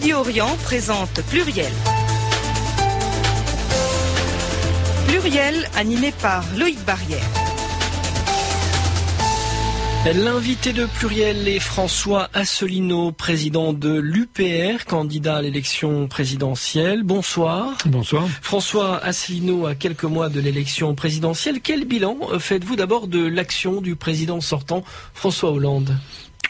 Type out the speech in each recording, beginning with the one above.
Radio Orient présente Pluriel. Pluriel animé par Loïc Barrière. L'invité de Pluriel est François Asselineau, président de l'UPR, candidat à l'élection présidentielle. Bonsoir. Bonsoir. François Asselineau, à quelques mois de l'élection présidentielle, quel bilan faites-vous d'abord de l'action du président sortant François Hollande?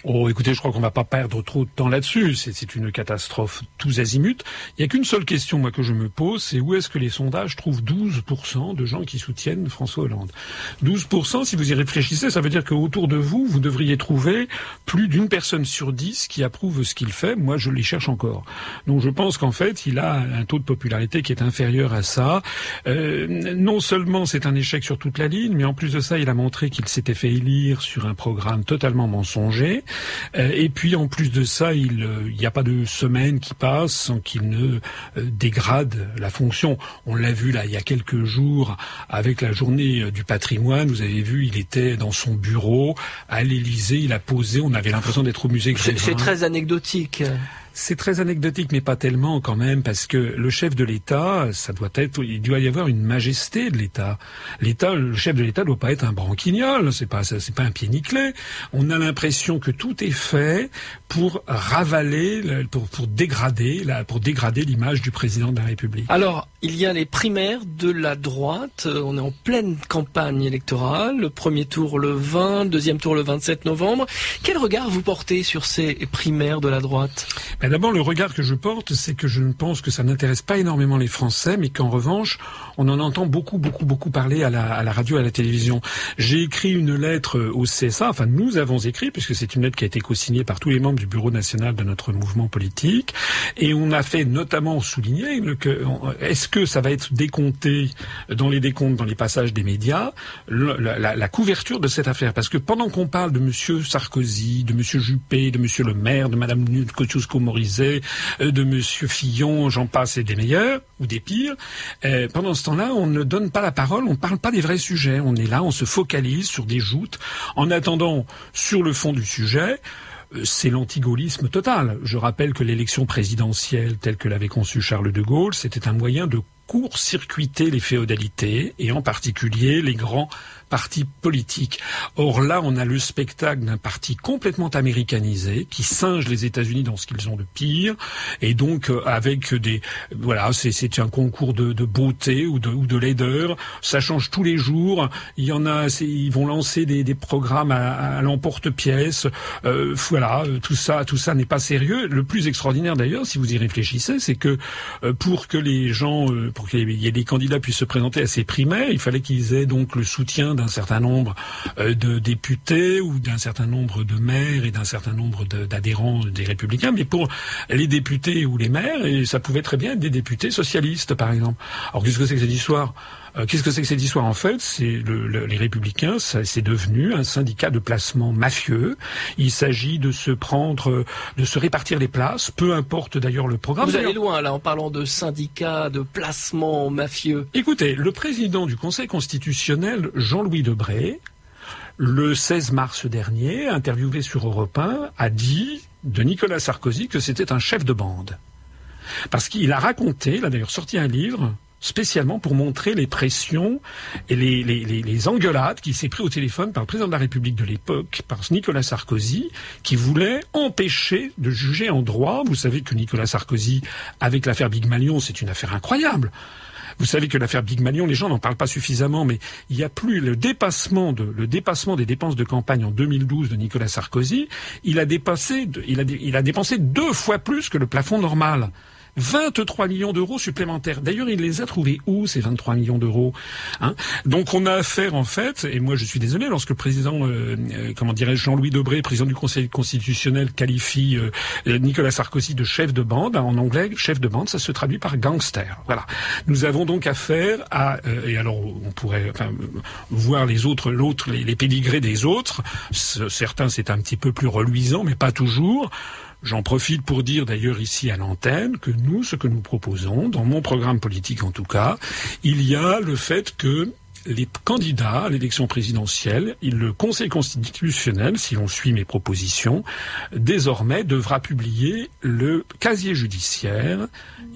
Oh, écoutez, je crois qu'on va pas perdre trop de temps là-dessus. C'est une catastrophe tous azimuts. Il n'y a qu'une seule question, moi, que je me pose, c'est où est-ce que les sondages trouvent 12% de gens qui soutiennent François Hollande? 12%, si vous y réfléchissez, ça veut dire qu'autour de vous, vous devriez trouver plus d'une personne sur dix qui approuve ce qu'il fait. Moi, je les cherche encore. Donc, je pense qu'en fait, il a un taux de popularité qui est inférieur à ça. Euh, non seulement c'est un échec sur toute la ligne, mais en plus de ça, il a montré qu'il s'était fait élire sur un programme totalement mensonger. Euh, et puis en plus de ça, il n'y euh, a pas de semaine qui passe sans qu'il ne euh, dégrade la fonction. On l'a vu là il y a quelques jours avec la journée du patrimoine. Vous avez vu, il était dans son bureau à l'Élysée, il a posé. On avait l'impression d'être au musée. C'est très anecdotique. C'est très anecdotique, mais pas tellement quand même, parce que le chef de l'État, ça doit être, il doit y avoir une majesté de l'État. L'État, le chef de l'État doit pas être un branquignol, c'est pas, c'est pas un pied nickelé. On a l'impression que tout est fait pour ravaler, pour, pour dégrader, pour dégrader l'image du président de la République. Alors, il y a les primaires de la droite. On est en pleine campagne électorale. Le premier tour le 20, deuxième tour le 27 novembre. Quel regard vous portez sur ces primaires de la droite? Ben D'abord, le regard que je porte, c'est que je ne pense que ça n'intéresse pas énormément les Français, mais qu'en revanche, on en entend beaucoup, beaucoup, beaucoup parler à la, à la radio à la télévision. J'ai écrit une lettre au CSA, enfin nous avons écrit, puisque c'est une lettre qui a été co-signée par tous les membres du bureau national de notre mouvement politique, et on a fait notamment souligner que que ça va être décompté dans les décomptes, dans les passages des médias, la, couverture de cette affaire. Parce que pendant qu'on parle de M. Sarkozy, de M. Juppé, de M. le maire, de Mme Kosciusko-Morizet, euh, de M. Fillon, j'en passe et des meilleurs, ou des pires, euh, pendant ce temps-là, on ne donne pas la parole, on ne parle pas des vrais sujets. On est là, on se focalise sur des joutes. En attendant, sur le fond du sujet, c'est l'antigaullisme total. Je rappelle que l'élection présidentielle telle que l'avait conçue Charles de Gaulle, c'était un moyen de court-circuiter les féodalités, et en particulier les grands partis politiques. Or là, on a le spectacle d'un parti complètement américanisé qui singe les États-Unis dans ce qu'ils ont de pire, et donc euh, avec des voilà, c'est un concours de, de, beauté ou de, ou de laideur. Ça change tous les jours. Il y en a, ils vont lancer des, des programmes à, à l'emporte-pièce. Euh, voilà, tout ça, tout ça n'est pas sérieux. Le plus extraordinaire d'ailleurs, si vous y réfléchissez, c'est que euh, pour que les gens, euh, pour qu'il y ait des candidats puissent se présenter à ces primaires, il fallait qu'ils aient donc le soutien d'un certain nombre euh, de députés ou d'un certain nombre de maires et d'un certain nombre d'adhérents des républicains. Mais pour les députés ou les maires, et ça pouvait très bien être des députés socialistes, par exemple. Alors qu'est-ce que c'est que cette histoire? Euh, Qu'est-ce que c'est que cette histoire En fait, c'est le, le, les Républicains, c'est devenu un syndicat de placement mafieux. Il s'agit de se prendre, de se répartir les places, peu importe d'ailleurs le programme. Vous allez loin là en parlant de syndicat de placement mafieux. Écoutez, le président du Conseil constitutionnel, Jean-Louis Debré, le 16 mars dernier, interviewé sur Europe 1, a dit de Nicolas Sarkozy que c'était un chef de bande. Parce qu'il a raconté, il a d'ailleurs sorti un livre, spécialement pour montrer les pressions et les, engueulades qui s'est pris au téléphone par le président de la République de l'époque, par Nicolas Sarkozy, qui voulait empêcher de juger en droit. Vous savez que Nicolas Sarkozy, avec l'affaire Big Malion, c'est une affaire incroyable. Vous savez que l'affaire Big Malion, les gens n'en parlent pas suffisamment, mais il n'y a plus le dépassement, de, le dépassement des dépenses de campagne en 2012 de Nicolas Sarkozy. Il a dépassé, il a, il a dépensé deux fois plus que le plafond normal. 23 millions d'euros supplémentaires. D'ailleurs, il les a trouvés où, ces 23 millions d'euros hein? Donc on a affaire, en fait, et moi je suis désolé, lorsque le président, euh, euh, comment dirais-je, Jean-Louis Debré, président du Conseil constitutionnel, qualifie euh, Nicolas Sarkozy de chef de bande, en anglais, chef de bande, ça se traduit par gangster. Voilà. Nous avons donc affaire à, et alors on pourrait voir les autres, l'autre, les, les pédigrés des autres. Certains, c'est un petit peu plus reluisant, mais pas toujours. J'en profite pour dire d'ailleurs ici à l'antenne que nous, ce que nous proposons, dans mon programme politique en tout cas, il y a le fait que les candidats à l'élection présidentielle, le Conseil constitutionnel, si l'on suit mes propositions, désormais devra publier le casier judiciaire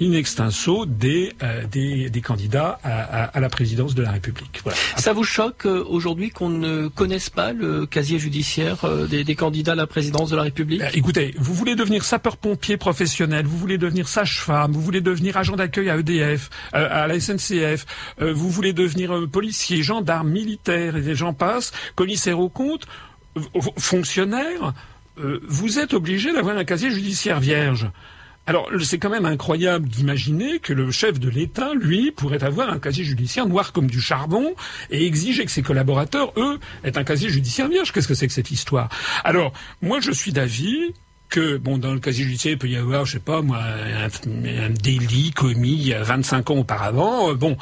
in extenso des, euh, des, candidats à, la présidence de la République. Ça vous choque euh, aujourd'hui qu'on ne connaisse pas le casier judiciaire euh, des, candidats à la présidence de la République? Écoutez, vous voulez devenir sapeur-pompier professionnel, vous voulez devenir sage-femme, vous voulez devenir agent d'accueil à EDF, à la SNCF, vous voulez devenir policier, gendarme, militaire et des gens passent, commissaire aux comptes, fonctionnaire, vous êtes obligé d'avoir un casier judiciaire vierge. Alors, c'est quand même incroyable d'imaginer que le chef de l'État, lui, pourrait avoir un casier judiciaire noir comme du charbon et exiger que ses collaborateurs, eux, aient un casier judiciaire vierge. Qu'est-ce que c'est que cette histoire? Alors, moi, je suis d'avis que, bon, dans le casier judiciaire, il peut y avoir, je sais pas, moi, un, délit commis il y a 25 ans auparavant. Euh, bon,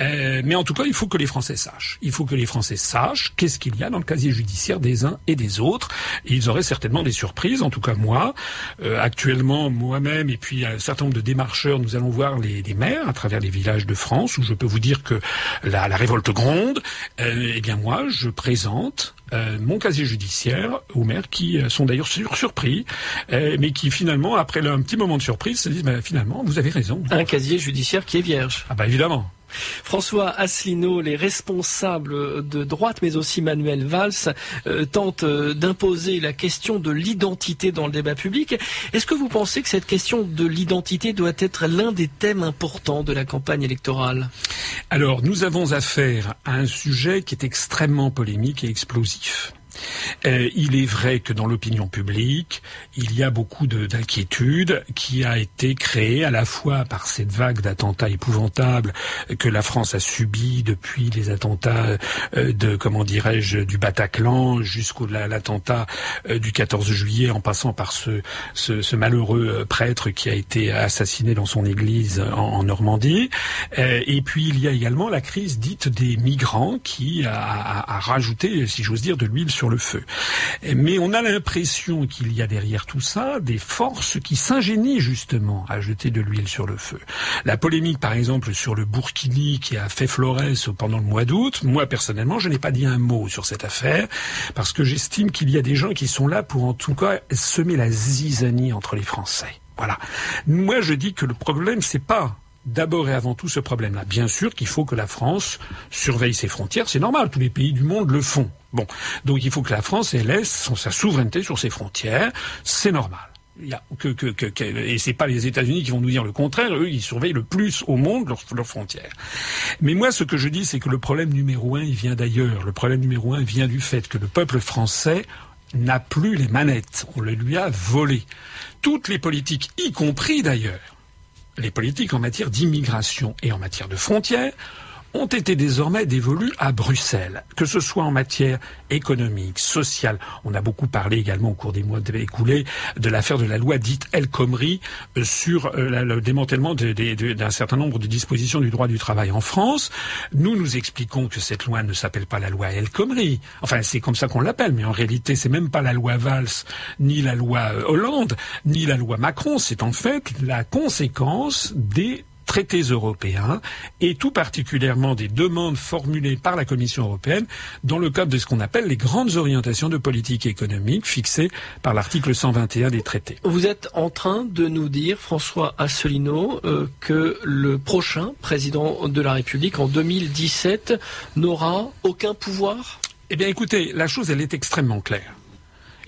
euh, mais en tout cas, il faut que les Français sachent. Il faut que les Français sachent qu'est-ce qu'il y a dans le casier judiciaire des uns et des autres. ils auraient certainement des surprises. En tout cas, moi, euh, actuellement, moi-même, et puis un certain nombre de démarcheurs, nous allons voir les, les, maires à travers les villages de France, où je peux vous dire que la, la révolte gronde. eh bien, moi, je présente euh, mon casier judiciaire aux maires qui euh, sont d'ailleurs surpris, euh, mais qui finalement, après un petit moment de surprise, se disent bah, finalement, vous avez raison. Un casier judiciaire qui est vierge. Ah bah évidemment. François Asselineau, les responsables de droite, mais aussi Manuel Valls, euh, tentent euh, d'imposer la question de l'identité dans le débat public. Est-ce que vous pensez que cette question de l'identité doit être l'un des thèmes importants de la campagne électorale? Alors, nous avons affaire à un sujet qui est extrêmement polémique et explosif. Euh, il est vrai que dans l'opinion publique, il y a beaucoup d'inquiétude qui a été créée à la fois par cette vague d'attentats épouvantables que la France a subi depuis les attentats euh, de, comment dirais-je, du Bataclan jusqu'au l'attentat euh, du 14 juillet, en passant par ce, ce, malheureux prêtre qui a été assassiné dans son église en, Normandie. Et puis il y a également la crise dite des migrants qui a, a rajouté, si j'ose dire, de l'huile sur le feu. Mais on a l'impression qu'il y a derrière tout ça des forces qui s'ingénient justement à jeter de l'huile sur le feu. La polémique, par exemple, sur le Burkini qui a fait Flores pendant le mois d'août, moi personnellement, je n'ai pas dit un mot sur cette affaire parce que j'estime qu'il y a des gens qui sont là pour en tout cas semer la zizanie entre les Français. Voilà. Moi, je dis que le problème, c'est pas d'abord et avant tout ce problème-là. Bien sûr qu'il faut que la France surveille ses frontières, c'est normal, tous les pays du monde le font. Bon, donc il faut que la France laisse sa souveraineté sur ses frontières, c'est normal. Il y a et c'est pas les États-Unis qui vont nous dire le contraire. Eux, ils surveillent le plus au monde leurs, frontières. Mais moi, ce que je dis, c'est que le problème numéro un, il vient d'ailleurs. Le problème numéro un vient du fait que le peuple français n'a plus les manettes. On le lui a volé. Toutes les politiques, y compris d'ailleurs les politiques en matière d'immigration et en matière de frontières ont été désormais dévolues à Bruxelles, que ce soit en matière économique, sociale. On a beaucoup parlé également au cours des mois écoulés de l'affaire de la loi dite El Khomri euh, sur euh, le démantèlement d'un certain nombre de dispositions du droit du travail en France. Nous nous expliquons que cette loi ne s'appelle pas la loi El Khomri. Enfin, c'est comme ça qu'on l'appelle, mais en réalité, c'est même pas la loi Valls, ni la loi euh, Hollande, ni la loi Macron. C'est en fait la conséquence des traités européens et tout particulièrement des demandes formulées par la Commission européenne dans le cadre de ce qu'on appelle les grandes orientations de politique économique fixées par l'article 121 des traités. Vous êtes en train de nous dire, François Asselineau, euh, que le prochain président de la République en 2017 n'aura aucun pouvoir? Eh bien écoutez, la chose elle est extrêmement claire.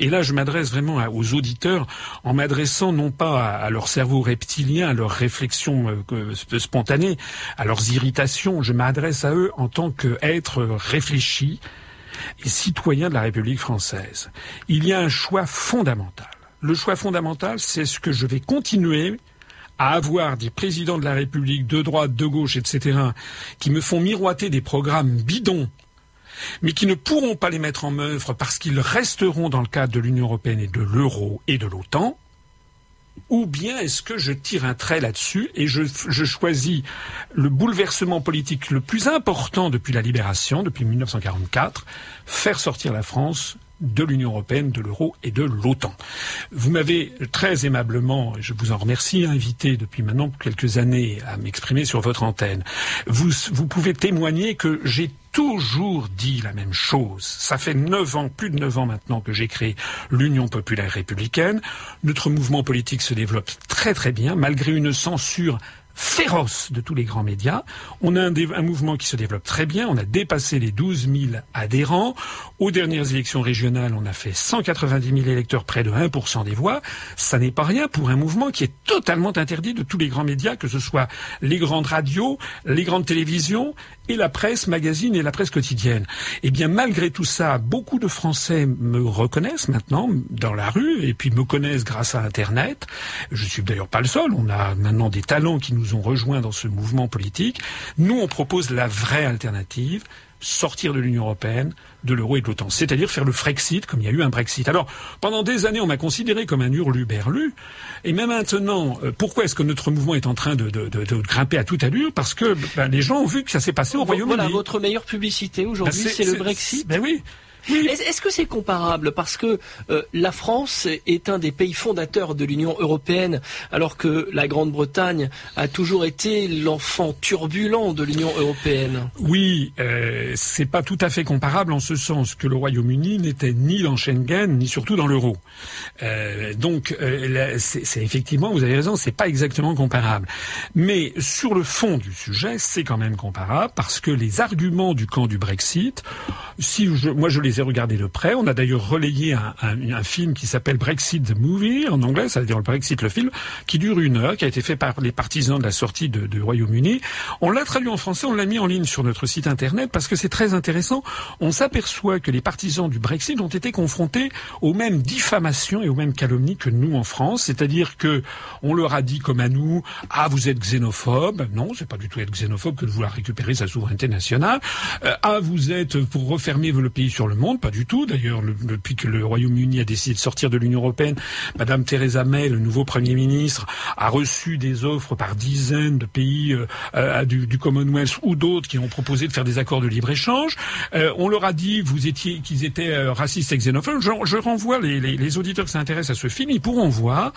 Et là, je m'adresse vraiment aux auditeurs en m'adressant non pas à, leur cerveau reptilien, à leurs réflexions euh, spontanées, à leurs irritations. Je m'adresse à eux en tant qu'êtres réfléchis et citoyens de la République française. Il y a un choix fondamental. Le choix fondamental, c'est ce que je vais continuer à avoir des présidents de la République de droite, de gauche, etc., qui me font miroiter des programmes bidons mais qui ne pourront pas les mettre en œuvre parce qu'ils resteront dans le cadre de l'Union européenne et de l'euro et de l'OTAN, ou bien est-ce que je tire un trait là-dessus et je, choisis le bouleversement politique le plus important depuis la libération, depuis 1944, faire sortir la France de l'Union européenne, de l'euro et de l'OTAN. Vous m'avez très aimablement, et je vous en remercie, invité depuis maintenant quelques années à m'exprimer sur votre antenne. Vous, vous pouvez témoigner que j'ai toujours dit la même chose. Ça fait neuf ans, plus de neuf ans maintenant que j'ai créé l'Union populaire républicaine. Notre mouvement politique se développe très très bien, malgré une censure féroce de tous les grands médias. On a un, mouvement qui se développe très bien. On a dépassé les 12 000 adhérents. Aux dernières élections régionales, on a fait 190 000 électeurs, près de 1% des voix. Ça n'est pas rien pour un mouvement qui est totalement interdit de tous les grands médias, que ce soit les grandes radios, les grandes télévisions et la presse magazine et la presse quotidienne. Eh bien, malgré tout ça, beaucoup de Français me reconnaissent maintenant dans la rue et puis me connaissent grâce à Internet. Je suis d'ailleurs pas le seul. On a maintenant des talents qui nous ont rejoints dans ce mouvement politique. Nous, on propose la vraie alternative, sortir de l'Union européenne, de l'euro et de l'OTAN, c'est-à-dire faire le Frexit comme il y a eu un Brexit. Alors, pendant des années, on m'a considéré comme un hurluberlu, et même maintenant, euh, pourquoi est-ce que notre mouvement est en train de, grimper à toute allure? Parce que ben, les gens ont vu que ça s'est passé au Royaume-Uni. Voilà, votre meilleure publicité aujourd'hui, ben, c'est le Brexit. Ben oui, est-ce que c'est comparable Parce que euh, la France est un des pays fondateurs de l'Union européenne, alors que la Grande-Bretagne a toujours été l'enfant turbulent de l'Union européenne? Oui, euh, c'est pas tout à fait comparable en ce sens que le Royaume-Uni n'était ni dans Schengen ni surtout dans l'euro. Euh, donc, euh, c'est effectivement, vous avez raison, c'est pas exactement comparable. Mais sur le fond du sujet, c'est quand même comparable parce que les arguments du camp du Brexit, si je, moi je les les ai de près. On a d'ailleurs relayé un, un, film qui s'appelle Brexit the Movie en anglais, c'est-à-dire le Brexit le film, qui dure une heure, qui a été fait par les partisans de la sortie du de Royaume-Uni. On l'a traduit en français, on l'a mis en ligne sur notre site internet parce que c'est très intéressant. On s'aperçoit que les partisans du Brexit ont été confrontés aux mêmes diffamations et aux mêmes calomnies que nous en France, c'est-à-dire que on leur a dit comme à nous, ah vous êtes xénophobe. Non, c'est pas du tout être xénophobe que de vouloir récupérer sa souveraineté nationale. Euh, ah vous êtes pour refermer le pays sur le monde, pas du tout. D'ailleurs, depuis que le Royaume-Uni a décidé de sortir de l'Union européenne, Madame Theresa May, le nouveau Premier ministre, a reçu des offres par dizaines de pays euh, euh, du, Commonwealth ou d'autres qui ont proposé de faire des accords de libre-échange. Euh, on leur a dit vous étiez qu'ils étaient racistes et xénophobes. Je, renvoie les, les, auditeurs qui s'intéressent à ce film, ils pourront voir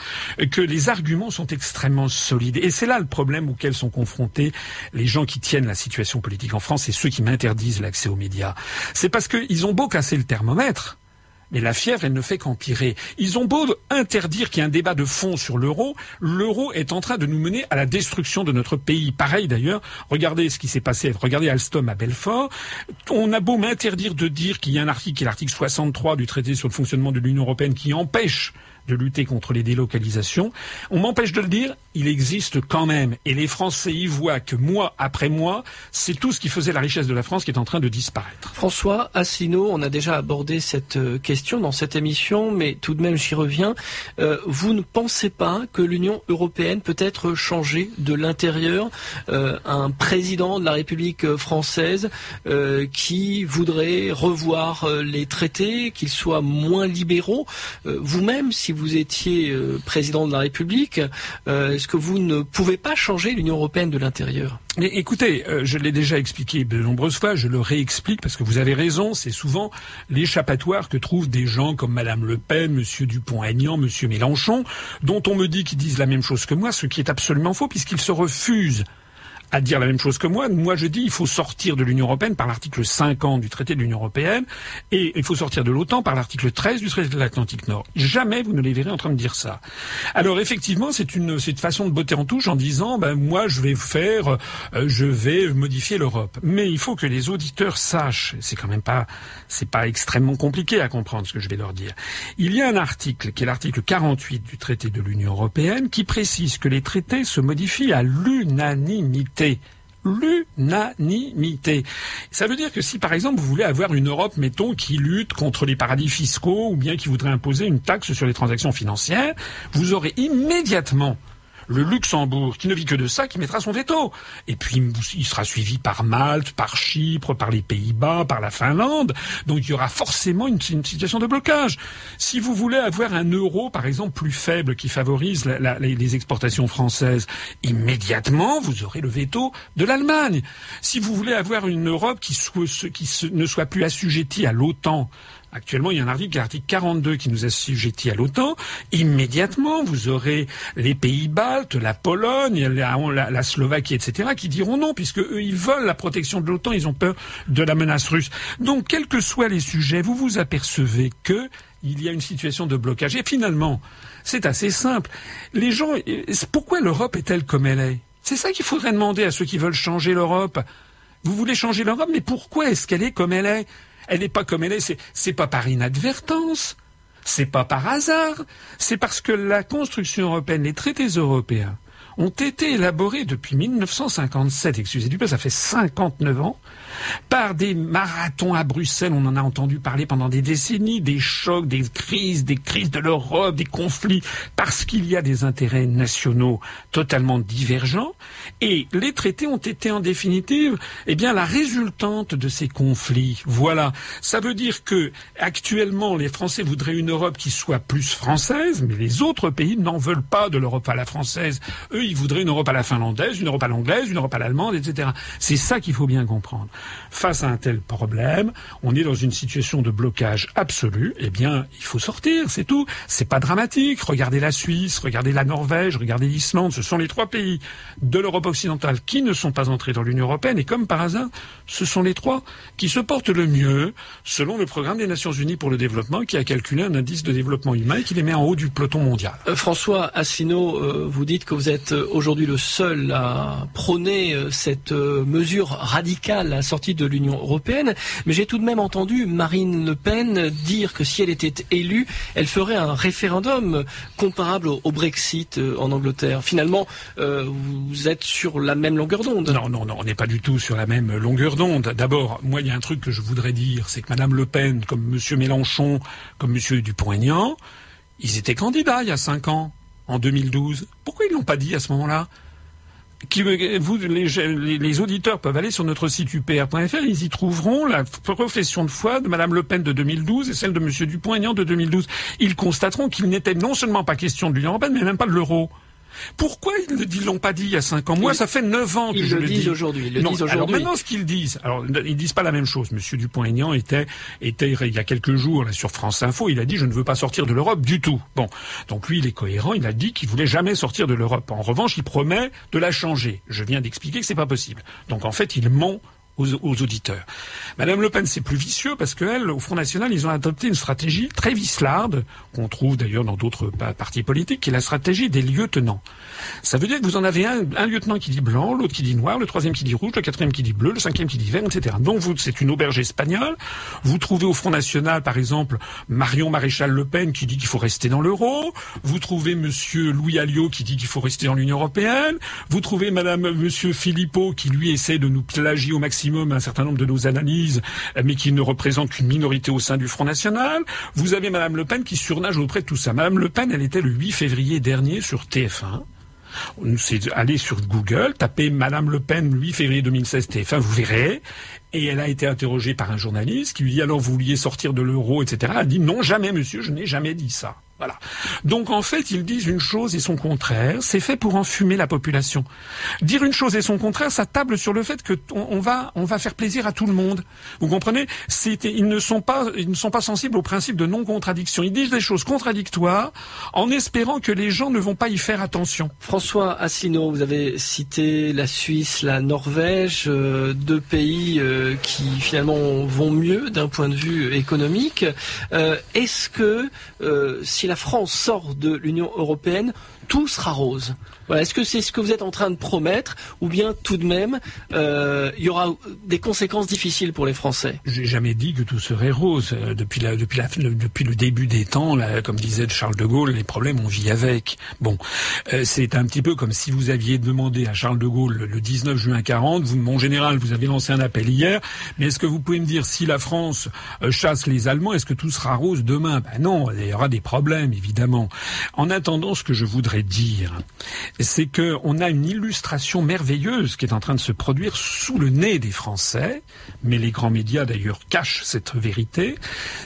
que les arguments sont extrêmement solides. Et c'est là le problème auquel sont confrontés les gens qui tiennent la situation politique en France et ceux qui m'interdisent l'accès aux médias. C'est parce qu'ils ont beau casser le thermomètre. Mais la fièvre, elle ne fait qu'empirer. Ils ont beau interdire qu'il y ait un débat de fond sur l'euro, l'euro est en train de nous mener à la destruction de notre pays. Pareil d'ailleurs, regardez ce qui s'est passé, regardez Alstom à Belfort. On a beau m'interdire de dire qu'il y a un article, qui est l'article 63 du traité sur le fonctionnement de l'Union européenne, qui empêche de lutter contre les délocalisations. On m'empêche de le dire, il existe quand même. Et les Français y voient que mois après mois, c'est tout ce qui faisait la richesse de la France qui est en train de disparaître. François Asselineau, on a déjà abordé cette euh, question dans cette émission, mais tout de même j'y reviens. Euh, vous ne pensez pas que l'Union européenne peut être changée de l'intérieur euh, Un président de la République française qui voudrait revoir les traités, qu'ils soient moins libéraux, vous-même, si vous étiez président de la République, est-ce que vous ne pouvez pas changer l'Union européenne de l'intérieur? Mais écoutez, euh, je l'ai déjà expliqué de nombreuses fois, je le réexplique parce que vous avez raison, c'est souvent l'échappatoire que trouvent des gens comme Madame Le Pen, Monsieur Dupont-Aignan, Monsieur Mélenchon, dont on me dit qu'ils disent la même chose que moi, ce qui est absolument faux puisqu'ils se refusent à dire la même chose que moi. Moi, je dis il faut sortir de l'Union européenne par l'article 50 du traité de l'Union européenne et il faut sortir de l'OTAN par l'article 13 du traité de l'Atlantique Nord. Jamais vous ne les verrez en train de dire ça. Alors effectivement, c'est une, c'est façon de botter en touche en disant ben moi je vais faire, euh, je vais modifier l'Europe. Mais il faut que les auditeurs sachent, c'est quand même pas, c'est pas extrêmement compliqué à comprendre ce que je vais leur dire. Il y a un article qui est l'article 48 du traité de l'Union européenne qui précise que les traités se modifient à l'unanimité l'unanimité. Ça veut dire que si par exemple vous voulez avoir une Europe, mettons, qui lutte contre les paradis fiscaux ou bien qui voudrait imposer une taxe sur les transactions financières, vous aurez immédiatement le Luxembourg, qui ne vit que de ça, qui mettra son veto. Et puis, il sera suivi par Malte, par Chypre, par les Pays-Bas, par la Finlande. Donc, il y aura forcément une, situation de blocage. Si vous voulez avoir un euro, par exemple, plus faible, qui favorise les exportations françaises, immédiatement, vous aurez le veto de l'Allemagne. Si vous voulez avoir une Europe qui, qui ne soit plus assujettie à l'OTAN, Actuellement, il y a un article, l'article 42, qui nous assujettit à l'OTAN. Immédiatement, vous aurez les pays baltes, la Pologne, la, la, Slovaquie, etc., qui diront non, puisque eux, ils veulent la protection de l'OTAN, ils ont peur de la menace russe. Donc, quels que soient les sujets, vous vous apercevez que il y a une situation de blocage. Et finalement, c'est assez simple. Les gens, pourquoi l'Europe est-elle comme elle est? C'est ça qu'il faudrait demander à ceux qui veulent changer l'Europe. Vous voulez changer l'Europe, mais pourquoi est-ce qu'elle est comme elle est? Elle n'est pas comme elle est, c'est, pas par inadvertance, c'est pas par hasard, c'est parce que la construction européenne, les traités européens, ont été élaborés depuis 1957, excusez du peu, ça fait 59 ans, par des marathons à Bruxelles, on en a entendu parler pendant des décennies, des chocs, des crises, des crises de l'Europe, des conflits, parce qu'il y a des intérêts nationaux totalement divergents, et les traités ont été en définitive, eh bien, la résultante de ces conflits. Voilà. Ça veut dire que, actuellement, les Français voudraient une Europe qui soit plus française, mais les autres pays n'en veulent pas de l'Europe à la française. Eux, ils voudraient une Europe à la finlandaise, une Europe à l'anglaise, une Europe à l'allemande, etc. C'est ça qu'il faut bien comprendre. Face à un tel problème, on est dans une situation de blocage absolu. Eh bien, il faut sortir, c'est tout. C'est pas dramatique. Regardez la Suisse, regardez la Norvège, regardez l'Islande. Ce sont les trois pays de l'Europe occidentale qui ne sont pas entrés dans l'Union européenne. Et comme par hasard, ce sont les trois qui se portent le mieux selon le programme des Nations Unies pour le développement qui a calculé un indice de développement humain et qui les met en haut du peloton mondial. Euh, François Asselineau, euh, vous dites que vous êtes euh, aujourd'hui le seul à prôner cette mesure radicale sortie de l'Union européenne, mais j'ai tout de même entendu Marine Le Pen dire que si elle était élue, elle ferait un référendum comparable au, Brexit euh, en Angleterre. Finalement, euh, vous êtes sur la même longueur d'onde. Non, non, non, on n'est pas du tout sur la même longueur d'onde. D'abord, moi, il y a un truc que je voudrais dire, c'est que Madame Le Pen, comme Monsieur Mélenchon, comme Monsieur Dupont-Aignan, ils étaient candidats il y a cinq ans, en 2012. Pourquoi ils l'ont pas dit à ce moment-là? Vous, les, auditeurs peuvent aller sur notre site upr.fr, ils y trouveront la profession de foi de Madame Le Pen de 2012 et celle de Monsieur Dupont-Aignan de 2012. Ils constateront qu'il n'était non seulement pas question de l'Union européenne, mais même pas de l'euro. Pourquoi ils ne l'ont pas dit il y a cinq ans? Moi, ça fait neuf ans que je le, dis. aujourd'hui. Ils le disent aujourd'hui. Alors maintenant, ce qu'ils disent, alors ils disent pas la même chose. Monsieur Dupont-Aignan était, était il y a quelques jours là, sur France Info, il a dit je ne veux pas sortir de l'Europe du tout. Bon, donc lui, il est cohérent. Il a dit qu'il voulait jamais sortir de l'Europe. En revanche, il promet de la changer. Je viens d'expliquer que c'est pas possible. Donc en fait, il ment aux, auditeurs. Madame Le Pen, c'est plus vicieux parce qu'elle, au Front National, ils ont adopté une stratégie très vislarde, qu'on trouve d'ailleurs dans d'autres partis politiques, qui est la stratégie des lieutenants. Ça veut dire que vous en avez un, lieutenant qui dit blanc, l'autre qui dit noir, le troisième qui dit rouge, le quatrième qui dit bleu, le cinquième qui dit vert, etc. Donc c'est une auberge espagnole. Vous trouvez au Front National, par exemple, Marion Maréchal Le Pen qui dit qu'il faut rester dans l'euro. Vous trouvez Monsieur Louis Alliot qui dit qu'il faut rester dans l'Union européenne. Vous trouvez Madame Monsieur Philippot qui lui essaie de nous plagier au maximum un certain nombre de nos analyses, mais qui ne représente qu'une minorité au sein du Front National. Vous avez Madame Le Pen qui surnage auprès de tout ça. Madame Le Pen, elle était le 8 février dernier sur TF1. C'est aller sur Google, taper Madame Le Pen 8 février 2016 TF1, vous verrez. Et elle a été interrogée par un journaliste qui lui dit alors vous vouliez sortir de l'euro, etc. Elle a dit non jamais monsieur, je n'ai jamais dit ça. Donc en fait, ils disent une chose et son contraire. C'est fait pour enfumer la population. Dire une chose et son contraire, ça table sur le fait que on, va on va faire plaisir à tout le monde. Vous comprenez? Ils ne sont pas ils ne sont pas sensibles au principe de non contradiction. Ils disent des choses contradictoires en espérant que les gens ne vont pas y faire attention. François Asselineau, vous avez cité la Suisse, la Norvège, euh, deux pays euh, qui finalement vont mieux d'un point de vue économique. Euh, est-ce que si la la France sort de l'Union européenne, tout sera rose. Est-ce que c'est ce que vous êtes en train de promettre ou bien tout de même euh, il y aura des conséquences difficiles pour les Français? J'ai jamais dit que tout serait rose. Euh, depuis le début des temps, comme disait Charles de Gaulle, les problèmes on vit avec. Bon, euh, c'est un petit peu comme si vous aviez demandé à Charles de Gaulle le 19 juin 40, vous, mon général, vous avez lancé un appel hier, mais est-ce que vous pouvez me dire si la France chasse les Allemands, est-ce que tout sera rose demain? Ben non, il y aura des problèmes évidemment. En attendant, ce que je voudrais dire, c'est qu'on a une illustration merveilleuse qui est en train de se produire sous le nez des Français, mais les grands médias d'ailleurs cachent cette vérité,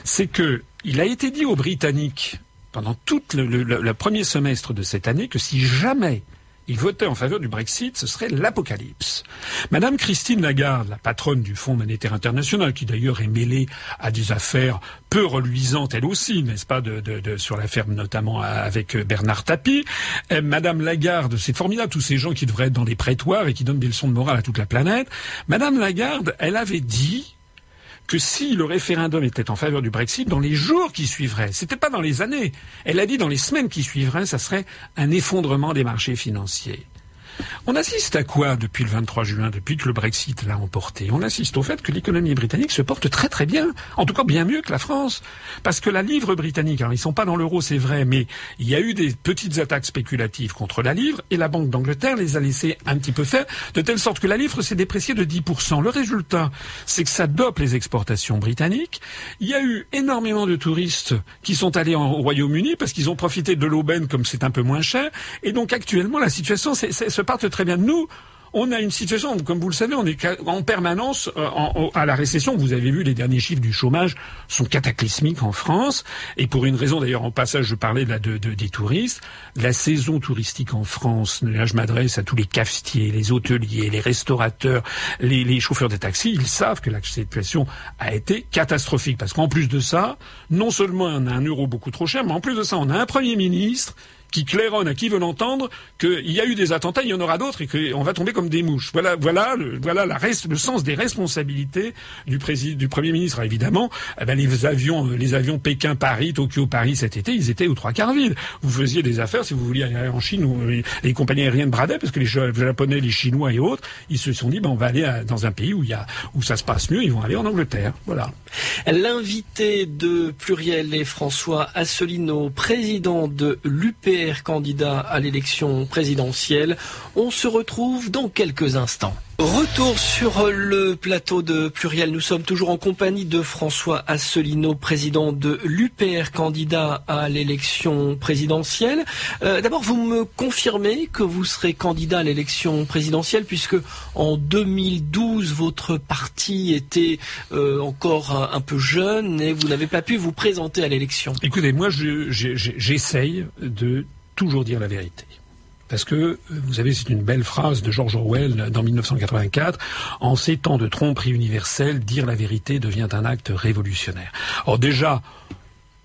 c'est que il a été dit aux Britanniques pendant tout le, premier semestre de cette année que si jamais ils votaient en faveur du Brexit, ce serait l'apocalypse. Madame Christine Lagarde, la patronne du Fonds monétaire international, qui d'ailleurs est mêlée à des affaires peu reluisantes elle aussi, n'est-ce pas, de, sur l'affaire notamment avec Bernard Tapie. Euh, Madame Lagarde, c'est formidable, tous ces gens qui devraient être dans des prétoires et qui donnent des leçons de morale à toute la planète. Madame Lagarde, elle avait dit que si le référendum était en faveur du Brexit, dans les jours qui suivraient, c'était pas dans les années, elle a dit dans les semaines qui suivraient, ça serait un effondrement des marchés financiers. On assiste à quoi depuis le 23 juin, depuis que le Brexit l'a emporté? On assiste au fait que l'économie britannique se porte très très bien, en tout cas bien mieux que la France, parce que la livre britannique, alors ils sont pas dans l'euro, c'est vrai, mais il y a eu des petites attaques spéculatives contre la livre et la Banque d'Angleterre les a laissées un petit peu faire, de telle sorte que la livre s'est dépréciée de 10%. Le résultat, c'est que ça dope les exportations britanniques. Il y a eu énormément de touristes qui sont allés au Royaume-Uni parce qu'ils ont profité de l'aubaine comme c'est un peu moins cher, et donc actuellement la situation c'est, partent très bien. Nous, on a une situation, comme vous le savez, on est en permanence euh, à la récession. Vous avez vu, les derniers chiffres du chômage sont cataclysmiques en France. Et pour une raison, d'ailleurs, en passage, je parlais de, des touristes. La saison touristique en France, là, je m'adresse à tous les cafetiers, les hôteliers, les restaurateurs, les, les chauffeurs de taxi. Ils savent que la situation a été catastrophique. Parce qu'en plus de ça, non seulement on a un euro beaucoup trop cher, mais en plus de ça, on a un Premier ministre qui claironne à qui veut l'entendre qu'il y a eu des attentats, il y en aura d'autres et qu'on va tomber comme des mouches. Voilà, voilà, le, voilà le sens des responsabilités du, du Premier ministre. évidemment, eh ben, les avions, les avions Pékin-Paris, Tokyo-Paris cet été, ils étaient aux trois quarts vides. Vous faisiez des affaires si vous vouliez aller en Chine où les, compagnies aériennes bradaient parce que les Japonais, les Chinois et autres, ils se sont dit ben, on va aller dans un pays où ça se passe mieux, ils vont aller en Angleterre. Voilà. L'invité de Pluriel est François Asselineau, président de candidat à l'élection présidentielle. On se retrouve dans quelques instants. Retour sur le plateau de Pluriel. Nous sommes toujours en compagnie de François Asselineau, président de l'UPR, candidat à l'élection présidentielle. Euh, d'abord, vous me confirmez que vous serez candidat à l'élection présidentielle puisque en 2012, votre parti était euh, encore un, peu jeune et vous n'avez pas pu vous présenter à l'élection. Écoutez, moi, j'essaye de toujours dire la vérité. Parce que, euh, vous savez, c'est une belle phrase de George Orwell dans 1984. En ces temps de tromperie universelle, dire la vérité devient un acte révolutionnaire. Or déjà,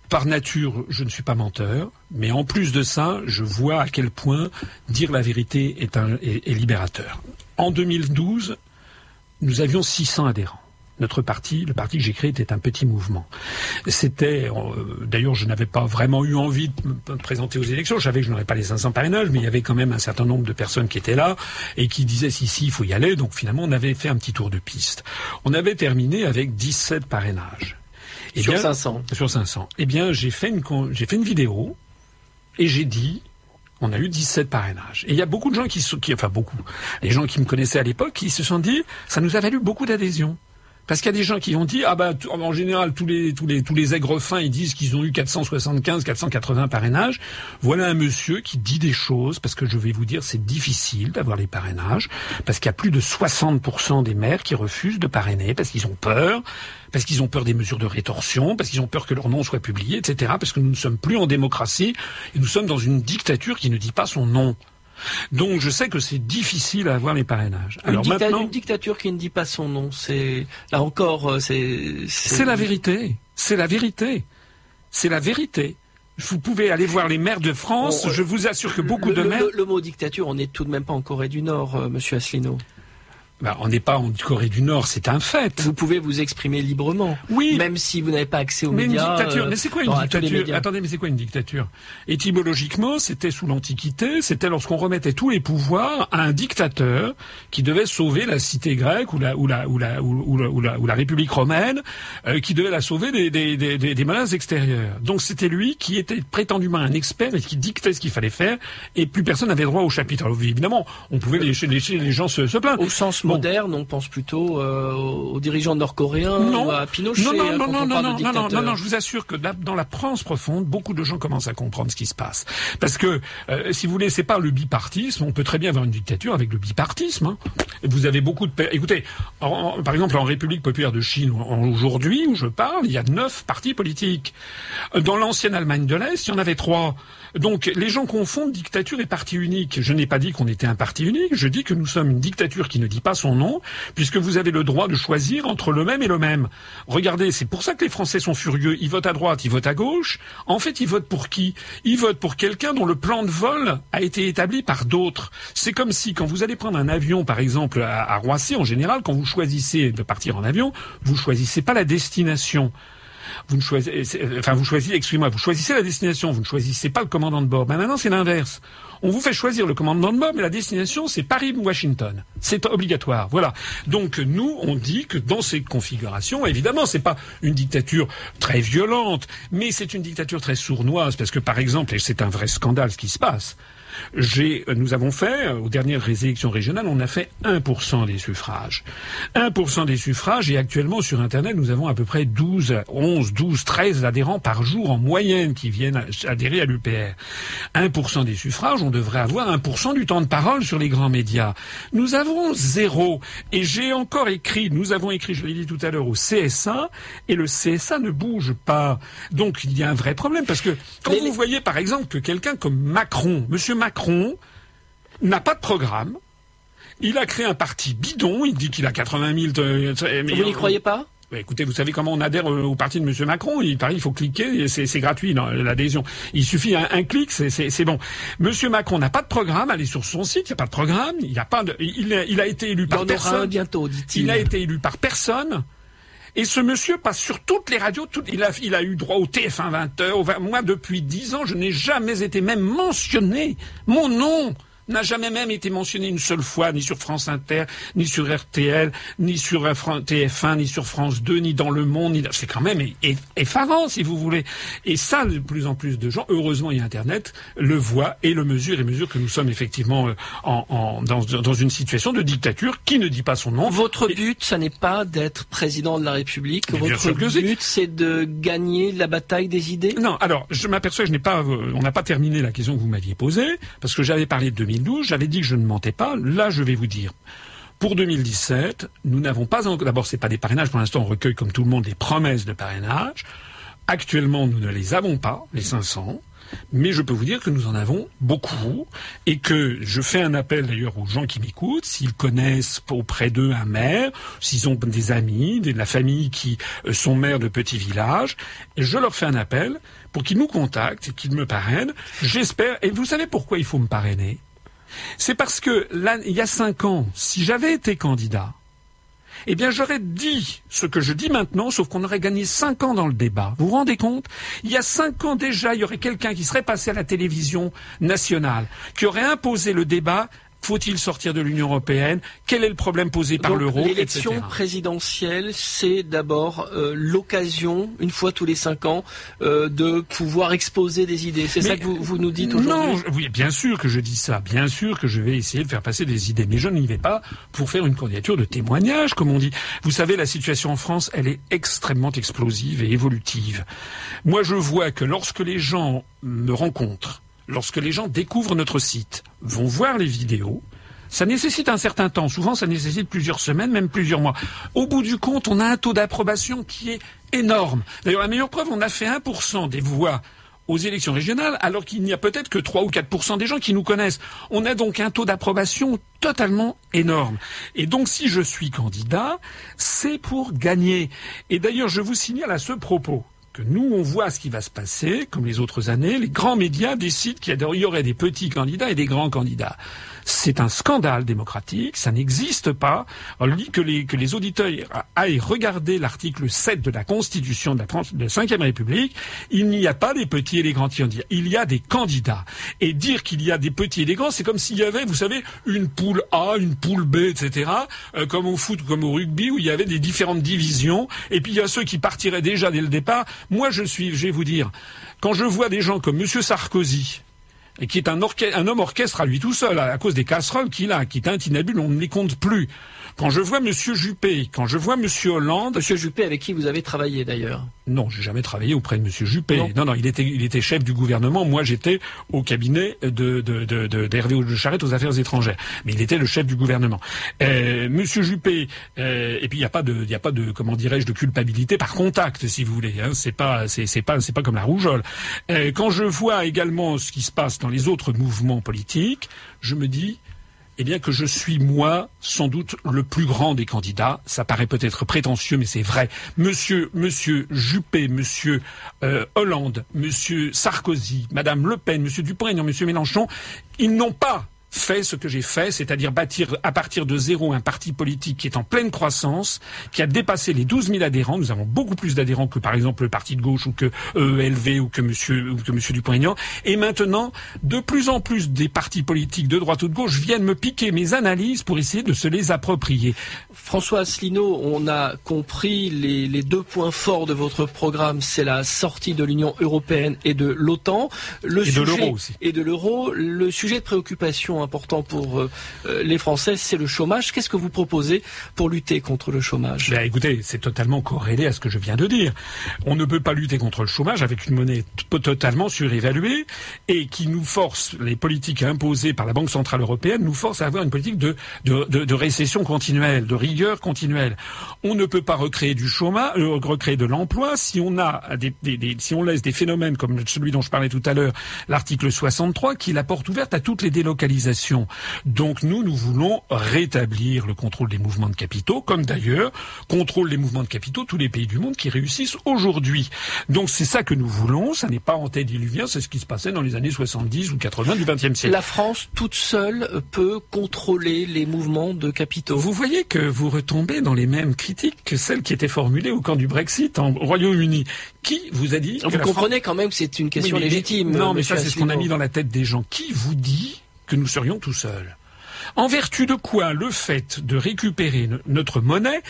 par nature, je ne suis pas menteur, mais en plus de ça, je vois à quel point dire la vérité est, est libérateur. En 2012, nous avions 600 adhérents notre parti, le parti que j'ai créé, était un petit mouvement. C'était, euh, d'ailleurs, je n'avais pas vraiment eu envie de me présenter aux élections. Je savais que je n'aurais pas les 500 parrainages, mais il y avait quand même un certain nombre de personnes qui étaient là et qui disaient si, si, il faut y aller. Donc finalement, on avait fait un petit tour de piste. On avait terminé avec 17 parrainages. Et sur 500. Sur 500. Eh bien, j'ai fait une, j'ai fait une vidéo et j'ai dit, on a eu 17 parrainages. Et il y a beaucoup de gens qui, qui, enfin beaucoup, les gens qui me connaissaient à l'époque, qui se sont dit, ça nous a valu beaucoup d'adhésion. Parce qu'il y a des gens qui ont dit ah bah en général tous les tous les tous les aigres fins ils disent qu'ils ont eu 475 480 parrainages. Voilà un monsieur qui dit des choses parce que je vais vous dire c'est difficile d'avoir les parrainages parce qu'il y a plus de 60 des maires qui refusent de parrainer parce qu'ils ont peur parce qu'ils ont peur des mesures de rétorsion, parce qu'ils ont peur que leur nom soit publié, etc. Parce que nous ne sommes plus en démocratie et nous sommes dans une dictature qui ne dit pas son nom. Donc je sais que c'est difficile à avoir les parrainages. Alors une, maintenant, une dictature qui ne dit pas son nom, c'est là encore, euh, c'est c'est la vérité. C'est la vérité. C'est la vérité. Vous pouvez aller voir les maires de France. je vous assure que beaucoup de maires. Le, mot dictature, on n'est tout de même pas en Corée du Nord, euh, Monsieur Asselineau. Bah, on n'est pas en Corée du Nord, c'est un fait. Vous pouvez vous exprimer librement. Oui. Même si vous n'avez pas accès aux mais médias. Une dictature. mais c'est quoi une dictature Attendez, mais c'est quoi une dictature Étymologiquement, c'était sous l'Antiquité, c'était lorsqu'on remettait tous les pouvoirs à un dictateur qui devait sauver la cité grecque ou la ou la ou la ou, la, ou la, République romaine, euh, qui devait la sauver des des, des, des, menaces extérieures. Donc c'était lui qui était prétendument un expert et qui dictait ce qu'il fallait faire, et plus personne n'avait droit au chapitre. Alors évidemment, on pouvait laisser, les gens se, se plaindre. Au sens moderne, on pense plutôt euh, aux dirigeants nord-coréens ou à Pinochet. Non, non, hein, non, quand non, on non, parle non, de non, non, dictateur. non, je vous assure que dans la France profonde, beaucoup de gens commencent à comprendre ce qui se passe. Parce que, euh, si vous voulez, c'est pas le bipartisme. On peut très bien avoir une dictature avec le bipartisme. hein. Vous avez beaucoup de... Écoutez, en- en- par exemple, en République populaire de Chine, aujourd'hui, où je parle, il y a neuf partis politiques. Dans l'ancienne Allemagne de l'Est, il y en avait trois. Donc, les gens confondent dictature et parti unique. Je n'ai pas dit qu'on était un parti unique. Je dis que nous sommes une dictature qui ne dit pas son nom, puisque vous avez le droit de choisir entre le même et le même. Regardez, c'est pour ça que les Français sont furieux. Ils votent à droite, ils votent à gauche. En fait, ils votent pour qui? Ils votent pour quelqu'un dont le plan de vol a été établi par d'autres. C'est comme si, quand vous allez prendre un avion, par exemple, à, Roissy, en général, quand vous choisissez de partir en avion, vous choisissez pas la destination. Vous ne choisissez, enfin, vous choisissez, excusez-moi, vous choisissez la destination, vous ne choisissez pas le commandant de bord. Ben maintenant, c'est l'inverse. On vous fait choisir le commandant de bord, mais la destination, c'est Paris ou Washington. C'est obligatoire. Voilà. Donc, nous, on dit que dans ces configurations, évidemment, c'est pas une dictature très violente, mais c'est une dictature très sournoise, parce que, par exemple, et c'est un vrai scandale ce qui se passe, nous avons fait, euh, aux dernières élections régionales, on a fait 1% des suffrages. 1% des suffrages, et actuellement sur Internet, nous avons à peu près 12, 11, 12, 13 adhérents par jour en moyenne qui viennent adhérer à l'UPR. 1% des suffrages, on devrait avoir 1% du temps de parole sur les grands médias. Nous avons zéro. Et j'ai encore écrit, nous avons écrit, je l'ai dit tout à l'heure, au CSA, et le CSA ne bouge pas. Donc il y a un vrai problème, parce que quand Mais vous les- voyez par exemple que quelqu'un comme Macron, Monsieur Macron, n'a pas de programme, il a créé un parti bidon, il dit qu'il a 80 000... euh, euh, mais- Vous n'y croyez pas? Écoutez, vous savez comment on adhère au parti de M. Macron Il paraît, il faut cliquer, c'est gratuit l'adhésion. Il suffit un, un clic, c'est- bon. M. Macron n'a pas de programme. Allez sur son site, il n'y a pas de programme. Il a pas de. Il, a- il a été élu Il par en aura un personne. bientôt, dit-il. Il a été élu par personne. Et ce monsieur passe sur toutes les radios. il, a, eu droit au TF1 20 heures. au 20 moi, depuis 10 ans, je n'ai jamais été même mentionné. Mon nom n'a jamais même été mentionné une seule fois, ni sur France Inter, ni sur RTL, ni sur euh, Fran- TF1, ni sur France 2, ni dans Le Monde. ni- C'est quand même effarant, si vous voulez. Et ça, de plus en plus de gens, heureusement, il y a Internet, le voient et le mesurent, et mesurent que nous sommes effectivement euh, en, en- dans, dans une situation de dictature qui ne dit pas son nom. Votre but, ça n'est pas d'être président de la République. Votre but, c'est de gagner la bataille des idées? Non, alors je m'aperçois je n'ai pas, euh, on n'a pas terminé la question que vous m'aviez posée parce que j'avais parlé de 2012, j'avais dit que je ne mentais pas. Là, je vais vous dire. Pour 2017, nous n'avons pas encore. D'abord, c'est pas des parrainages. Pour l'instant, on recueille comme tout le monde des promesses de parrainage. Actuellement, nous ne les avons pas, les 500. Mais je peux vous dire que nous en avons beaucoup et que je fais un appel d'ailleurs aux gens qui m'écoutent, s'ils connaissent auprès d'eux un maire, s'ils ont des amis, de la famille qui euh, sont maires de petits villages, je leur fais un appel pour qu'ils nous contactent et qu'ils me parrainent. J'espère. Et vous savez pourquoi il faut me parrainer? C'est parce que il y a cinq ans, si j'avais été candidat, eh bien, j'aurais dit ce que je dis maintenant, sauf qu'on aurait gagné cinq ans dans le débat. Vous vous rendez compte? Il y a cinq ans déjà, il y aurait quelqu'un qui serait passé à la télévision nationale, qui aurait imposé le débat. Faut-il sortir de l'Union européenne? Quel est le problème posé par l'euro L'élection présidentielle, c'est d'abord euh, l'occasion, une fois tous les cinq ans, euh, de pouvoir exposer des idées. C'est ça que vous, vous nous dites Non, aujourd'hui je- oui, bien sûr que je dis ça. Bien sûr que je vais essayer de faire passer des idées. Mais je n'y vais pas pour faire une candidature de témoignage, comme on dit. Vous savez, la situation en France, elle est extrêmement explosive et évolutive. Moi, je vois que lorsque les gens me rencontrent, lorsque les gens découvrent notre site, vont voir les vidéos, ça nécessite un certain temps. Souvent, ça nécessite plusieurs semaines, même plusieurs mois. Au bout du compte, on a un taux d'approbation qui est énorme. D'ailleurs, la meilleure preuve, on a fait 1% des voix aux élections régionales, alors qu'il n'y a peut-être que 3 ou 4% des gens qui nous connaissent. On a donc un taux d'approbation totalement énorme. Et donc, si je suis candidat, c'est pour gagner. Et d'ailleurs, je vous signale à ce propos que nous, on voit ce qui va se passer, comme les autres années, les grands médias décident qu'il y aurait des petits candidats et des grands candidats. C'est un scandale démocratique, ça n'existe pas. On dit que les, les auditeurs aillent regarder l'article 7 de la Constitution de la, France- de la 5e République. Il n'y a pas des petits et des grands. Il y a des candidats. Et dire qu'il y a des petits et des grands, c'est comme s'il y avait, vous savez, une poule A, une poule B, etc., euh, comme au foot, comme au rugby, où il y avait des différentes divisions. Et puis il y a ceux qui partiraient déjà dès le départ. Moi, je suis, je vais vous dire, quand je vois des gens comme Monsieur Sarkozy, qui est un, un homme orchestre à lui tout seul, à, cause des casseroles qu'il a, qui est un tinabule, on ne les compte plus. Quand je vois Monsieur Juppé, quand je vois Monsieur Hollande, Monsieur Juppé avec qui vous avez travaillé d'ailleurs. Non, j'ai jamais travaillé auprès de Monsieur Juppé. Non. non, il était, il était chef du gouvernement. Moi, j'étais au cabinet de d'Hervé de, de, de Charette aux affaires étrangères. Mais il était le chef du gouvernement. Euh, Monsieur Juppé, euh, et puis il n'y a pas de, il a pas de, comment dirais-je, de culpabilité par contact, si vous voulez. Hein. C'est pas, c'est pas, c'est pas comme la rougeole. Euh, quand je vois également ce qui se passe dans les autres mouvements politiques, je me dis eh bien que je suis moi sans doute le plus grand des candidats. Ça paraît peut-être prétentieux, mais c'est vrai. Monsieur, Monsieur Juppé, Monsieur euh, Hollande, Monsieur Sarkozy, Madame Le Pen, Monsieur Dupont-Aignan, Monsieur Mélenchon, ils n'ont pas fait ce que j'ai fait, c'est-à-dire bâtir à partir de zéro un parti politique qui est en pleine croissance, qui a dépassé les 12 000 adhérents. Nous avons beaucoup plus d'adhérents que par exemple le parti de gauche ou que EELV ou que Monsieur ou que Monsieur Dupont-Aignan. Et maintenant, de plus en plus des partis politiques de droite ou de gauche viennent me piquer mes analyses pour essayer de se les approprier. François Asselineau, on a compris les, les deux points forts de votre programme, c'est la sortie de l'Union européenne et de l'OTAN, le et de l'euro aussi. Et de l'euro, le sujet de préoccupation important pour euh, euh, les Français, c'est le chômage. Qu'est-ce que vous proposez pour lutter contre le chômage? Ben, Écoutez, c'est totalement corrélé à ce que je viens de dire. On ne peut pas lutter contre le chômage avec une monnaie totalement surévaluée et qui nous force, les politiques imposées par la Banque Centrale Européenne, nous forcent à avoir une politique de, de, récession continuelle, de rigueur continuelle. On ne peut pas recréer du chômage, euh, recréer de l'emploi si on a des, si on laisse des phénomènes comme celui dont je parlais tout à l'heure, l'article 63, qui est la porte ouverte à toutes les délocalisations donc nous, nous voulons rétablir le contrôle des mouvements de capitaux, comme d'ailleurs contrôle les mouvements de capitaux tous les pays du monde qui réussissent aujourd'hui. Donc c'est ça que nous voulons, ça n'est pas antédiluvien, c'est ce qui se passait dans les années 70 ou 80 du XXe siècle. La France toute seule peut contrôler les mouvements de capitaux. Vous voyez que vous retombez dans les mêmes critiques que celles qui étaient formulées au camp du Brexit en Royaume-Uni. Qui vous a dit Vous comprenez quand même que c'est une question légitime. Non, mais ça c'est ce qu'on a mis dans la tête des gens. Qui vous dit que nous serions tout seuls. En vertu de quoi le fait de récupérer notre monnaie,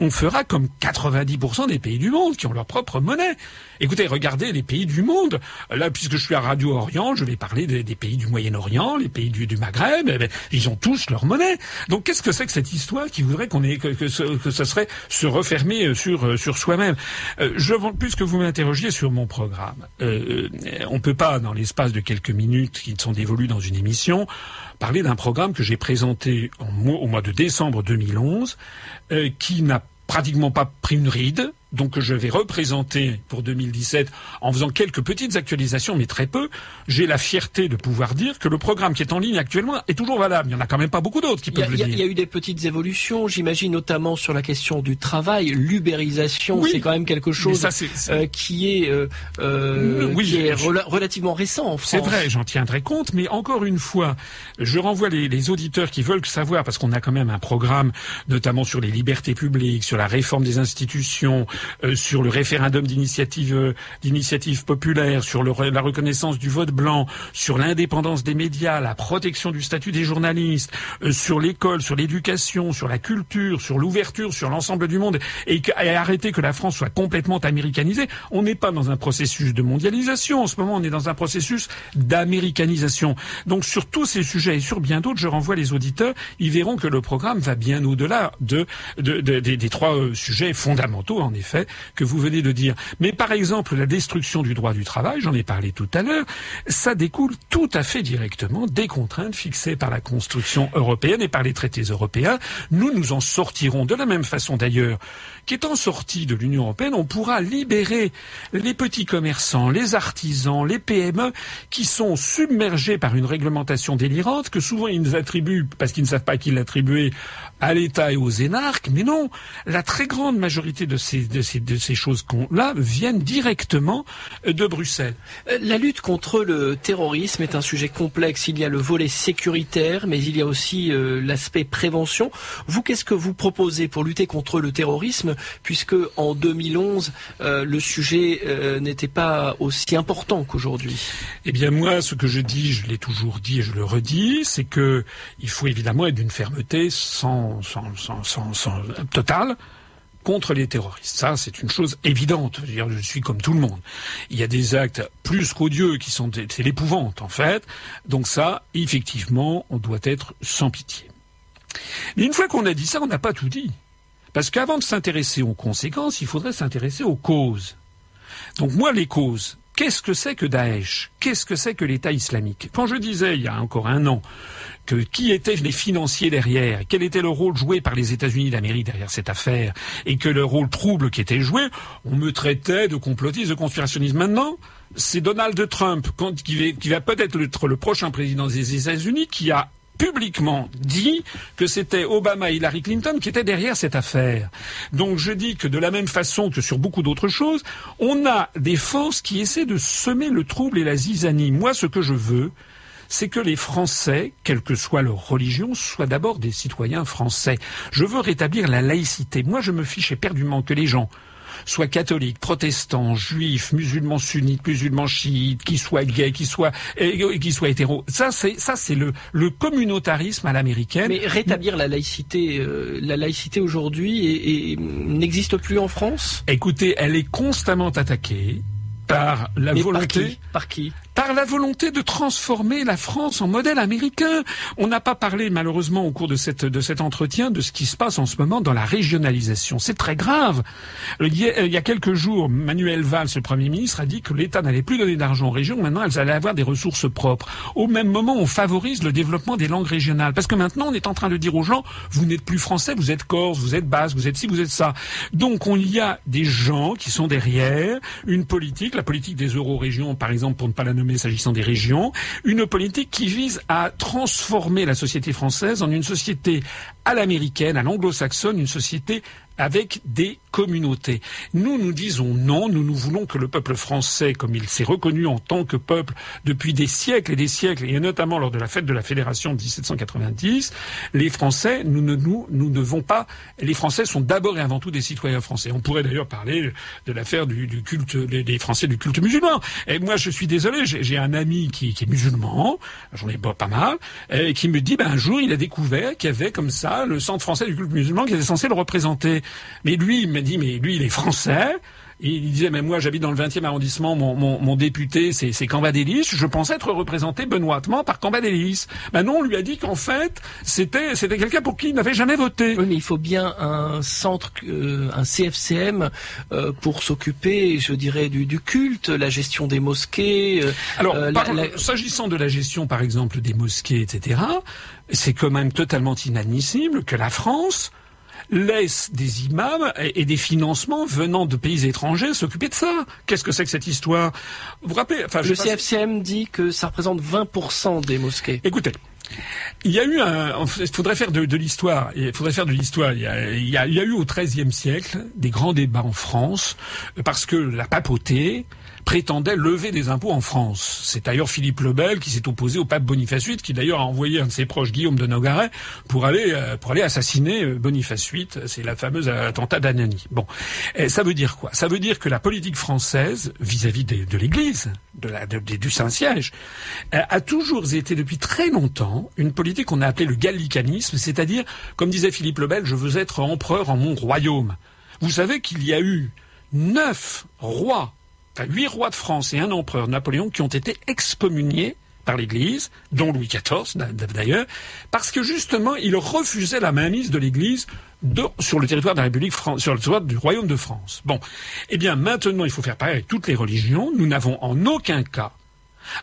on fera comme 90% des pays du monde qui ont leur propre monnaie. Écoutez, regardez les pays du monde. Là, puisque je suis à Radio Orient, je vais parler des, pays du Moyen-Orient, les pays du, Maghreb. Eh ben, ils ont tous leur monnaie. Donc, qu'est-ce que c'est que cette histoire qui voudrait qu'on ait que, ce, serait se refermer euh, sur euh, sur soi-même? Euh, puisque vous m'interrogiez sur mon programme, euh, on peut pas dans l'espace de quelques minutes qui sont dévolues dans une émission parler d'un programme que j'ai présenté au mois de décembre 2011, qui n'a pratiquement pas pris une ride, donc je vais représenter pour 2017 en faisant quelques petites actualisations, mais très peu. J'ai la fierté de pouvoir dire que le programme qui est en ligne actuellement est toujours valable. Il n'y en a quand même pas beaucoup d'autres qui peuvent le dire. Il y a eu des petites évolutions, j'imagine notamment sur la question du travail, l'ubérisation, c'est quand même quelque chose euh, qui est, euh, euh qui est relativement récent en France. C'est vrai, j'en tiendrai compte, mais encore une fois, je renvoie les, les auditeurs qui veulent savoir, parce qu'on a quand même un programme, notamment sur les libertés publiques, sur la réforme des institutions, sur le référendum d'initiative euh, d'initiative populaire, sur la reconnaissance du vote blanc, sur l'indépendance des médias, la protection du statut des journalistes, euh, sur l'école, sur l'éducation, sur la culture, sur l'ouverture sur l'ensemble du monde, et, arrêter que la France soit complètement américanisée. On n'est pas dans un processus de mondialisation en ce moment, on est dans un processus d'américanisation. Donc sur tous ces sujets et sur bien d'autres, je renvoie les auditeurs, ils verront que le programme va bien au-delà de, de, de, des trois sujets fondamentaux, en effet que vous venez de dire. Mais par exemple, la destruction du droit du travail, j'en ai parlé tout à l'heure, ça découle tout à fait directement des contraintes fixées par la construction européenne et par les traités européens. Nous nous en sortirons de la même façon d'ailleurs qu'étant sortis de l'Union européenne, on pourra libérer les petits commerçants, les artisans, les PME qui sont submergés par une réglementation délirante que souvent ils nous attribuent, parce qu'ils ne savent pas qui l'attribuer, à l'État et aux énarques. Mais non, la très grande majorité de ces, de ces, de ces choses-là viennent directement de Bruxelles. Euh, la lutte contre le terrorisme est un sujet complexe. Il y a le volet sécuritaire, mais il y a aussi euh, l'aspect prévention. Vous, qu'est-ce que vous proposez pour lutter contre le terrorisme, puisque en 2011, euh, le sujet n'était pas aussi important qu'aujourd'hui? Eh bien, moi, ce que je dis, je l'ai toujours dit et je le redis, c'est que il faut évidemment être d'une fermeté sans, sans, totale contre les terroristes. Ça, c'est une chose évidente. Je suis comme tout le monde. Il y a des actes plus qu'odieux qui sont, c'est l'épouvante en fait. Donc ça, effectivement, on doit être sans pitié. Mais une fois qu'on a dit ça, on n'a pas tout dit. Parce qu'avant de s'intéresser aux conséquences, il faudrait s'intéresser aux causes. Donc moi, les causes, qu'est-ce que c'est que Daesh? Qu'est-ce que c'est que l'État islamique? Quand je disais, il y a encore un an, que qui étaient les financiers derrière, quel était le rôle joué par les États-Unis d'Amérique derrière cette affaire, et que le rôle trouble qui était joué, on me traitait de complotiste, de conspirationniste. Maintenant, c'est Donald Trump, qui va, peut-être être le prochain président des États-Unis, qui a publiquement dit que c'était Obama et Hillary Clinton qui étaient derrière cette affaire. Donc je dis que de la même façon que sur beaucoup d'autres choses, on a des forces qui essaient de semer le trouble et la zizanie. Moi, ce que je veux, c'est que les Français, quelle que soit leur religion, soient d'abord des citoyens français. Je veux rétablir la laïcité. Moi, je me fiche éperdument que les gens soient catholiques, protestants, juifs, musulmans sunnites, musulmans chiites, qui soient gays, qui soient qui soient hétéros. Ça c'est ça c'est le le communautarisme à l'américaine. Mais rétablir la laïcité, euh, la laïcité aujourd'hui n'existe plus en France? Écoutez, elle est constamment attaquée par la volonté. Par qui? Par la volonté de transformer la France en modèle américain. On n'a pas parlé malheureusement au cours de, cet entretien de ce qui se passe en ce moment dans la régionalisation. C'est très grave. Il y a quelques jours, Manuel Valls, le Premier ministre, a dit que l'État n'allait plus donner d'argent aux régions, maintenant elles allaient avoir des ressources propres. Au même moment, on favorise le développement des langues régionales. Parce que maintenant, on est en train de dire aux gens, vous n'êtes plus français, vous êtes corse, vous êtes basque, vous êtes ci, vous êtes ça. Donc on y a des gens qui sont derrière une politique, la politique des euro-régions, par exemple, pour ne pas la nommer s'agissant des régions, une politique qui vise à transformer la société française en une société à l'américaine, à l'anglo-saxonne, une société avec des communautés. Nous, nous disons non, nous, nous voulons que le peuple français, comme il s'est reconnu en tant que peuple depuis des siècles et des siècles, et notamment lors de la fête de la Fédération de 1790, les Français, nous ne nous, nous devons pas, les Français sont d'abord et avant tout des citoyens français. On pourrait d'ailleurs parler de l'affaire du, culte, des, Français du culte musulman. Et moi, je suis désolé, j'ai un ami qui, est musulman, j'en ai pas mal, qui me dit, ben, un jour, il a découvert qu'il y avait comme ça le centre français du culte musulman qui était censé le représenter. Mais lui, il m'a dit, mais lui, il est français. Et il disait, mais moi j'habite dans le 20e arrondissement, mon, mon, député c'est, c'est Cambadélis, je pensais être représenté benoîtement par Cambadélis. Ben non, on lui a dit qu'en fait, c'était, c'était quelqu'un pour qui il n'avait jamais voté. Oui, mais il faut bien un centre, euh, un CFCM euh, pour s'occuper, je dirais, du, du, culte, la gestion des mosquées. Euh, Alors, s'agissant de la gestion, par exemple, des mosquées, etc., c'est quand même totalement inadmissible que la France laisse des imams et, des financements venant de pays étrangers s'occuper de ça. Qu'est-ce que c'est que cette histoire? Vous, rappelez enfin, Le CFCM dit que ça représente 20% des mosquées. Écoutez, il y a eu un, il faudrait faire de, l'histoire. Il faudrait faire de l'histoire. Il, y a, eu au XIIIe siècle des grands débats en France parce que la papauté prétendait lever des impôts en France. C'est d'ailleurs Philippe le Bel qui s'est opposé au pape Boniface VIII, qui d'ailleurs a envoyé un de ses proches, Guillaume de Nogaret, pour aller euh, pour aller assassiner euh, Boniface VIII. C'est la fameuse attentat d'Anani. Bon, Et ça veut dire quoi? Ça veut dire que la politique française vis-à-vis de, l'Église, de du Saint-Siège, euh, a toujours été depuis très longtemps une politique qu'on a appelée le gallicanisme, c'est-à-dire, comme disait Philippe le Bel, je veux être empereur en mon royaume. Vous savez qu'il y a eu neuf rois huit rois de France et un empereur Napoléon qui ont été excommuniés par l'Église, dont Louis XIV d'ailleurs, parce que justement il refusait la mainmise de l'Église sur le territoire de la République, sur le territoire du Royaume de France. Bon, eh bien maintenant il faut faire pareil avec toutes les religions. Nous n'avons en aucun cas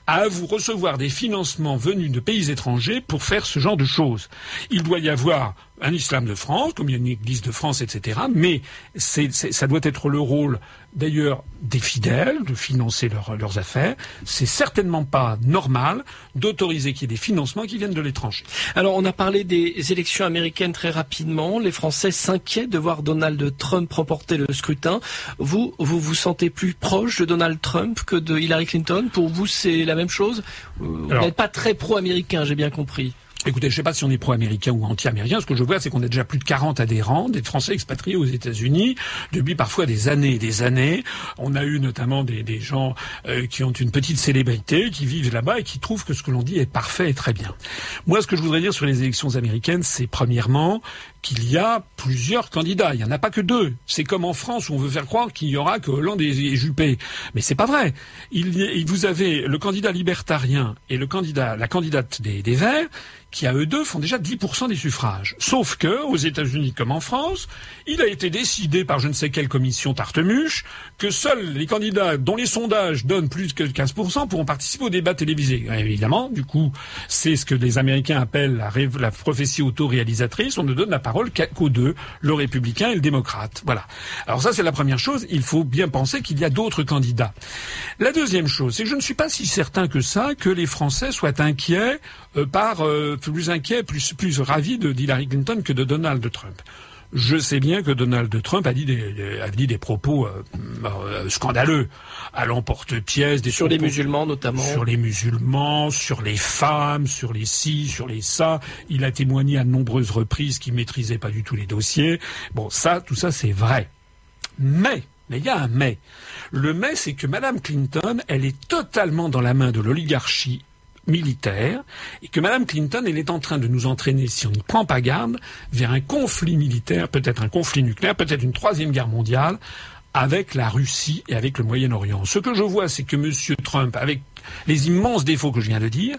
à vous recevoir des financements venus de pays étrangers pour faire ce genre de choses. Il doit y avoir un islam de France, comme il y a une église de France, etc. Mais ça doit être le rôle, d'ailleurs, des fidèles de financer leurs affaires. C'est certainement pas normal d'autoriser qu'il y ait des financements qui viennent de l'étranger. Alors, on a parlé des élections américaines très rapidement. Les Français s'inquiètent de voir Donald Trump remporter le scrutin. Vous, vous vous sentez plus proche de Donald Trump que de Hillary Clinton? Pour vous, c'est la même chose? Vous n'êtes pas très pro-américain, j'ai bien compris. Écoutez, je ne sais pas si on est pro-américain ou anti-américain. Ce que je vois, c'est qu'on a déjà plus de 40 adhérents, des Français expatriés aux États-Unis, depuis parfois des années et des années. On a eu notamment des, des gens euh, qui ont une petite célébrité, qui vivent là-bas et qui trouvent que ce que l'on dit est parfait et très bien. Moi, ce que je voudrais dire sur les élections américaines, c'est premièrement qu'il y a plusieurs candidats. Il n'y en a pas que deux. C'est comme en France où on veut faire croire qu'il y aura que Hollande et Juppé. Mais c'est pas vrai. Il, vous avez le candidat libertarien et la candidate des, des Verts qui à eux deux font déjà 10% des suffrages. Sauf que, aux États-Unis comme en France, il a été décidé par je ne sais quelle commission tartemuche que seuls les candidats dont les sondages donnent plus que 15% pourront participer au débat télévisé. évidemment, du coup, c'est ce que les Américains appellent la, la prophétie autoréalisatrice. On ne donne la parole qu'aux deux, le républicain et le démocrate. Voilà. Alors ça, c'est la première chose. Il faut bien penser qu'il y a d'autres candidats. La deuxième chose, c'est que je ne suis pas si certain que ça que les Français soient inquiets euh, par euh, plus inquiet, plus, plus ravi de Hillary Clinton que de Donald Trump. Je sais bien que Donald Trump a dit des, a dit des propos euh, euh, scandaleux à l'emporte-pièce, des sur les musulmans notamment, sur les musulmans, sur les femmes, sur les ci, sur les ça. Il a témoigné à de nombreuses reprises qu'il maîtrisait pas du tout les dossiers. Bon, ça, tout ça, c'est vrai. Mais mais il y a un mais. Le mais, c'est que Madame Clinton, elle est totalement dans la main de l'oligarchie militaire et que Mme Clinton, est en train de nous entraîner, si on n'y prend pas garde, vers un conflit militaire, peut-être un conflit nucléaire, peut-être une troisième guerre mondiale avec la Russie et avec le Moyen-Orient. Ce que je vois, c'est que M. Trump, avec les immenses défauts que je viens de dire,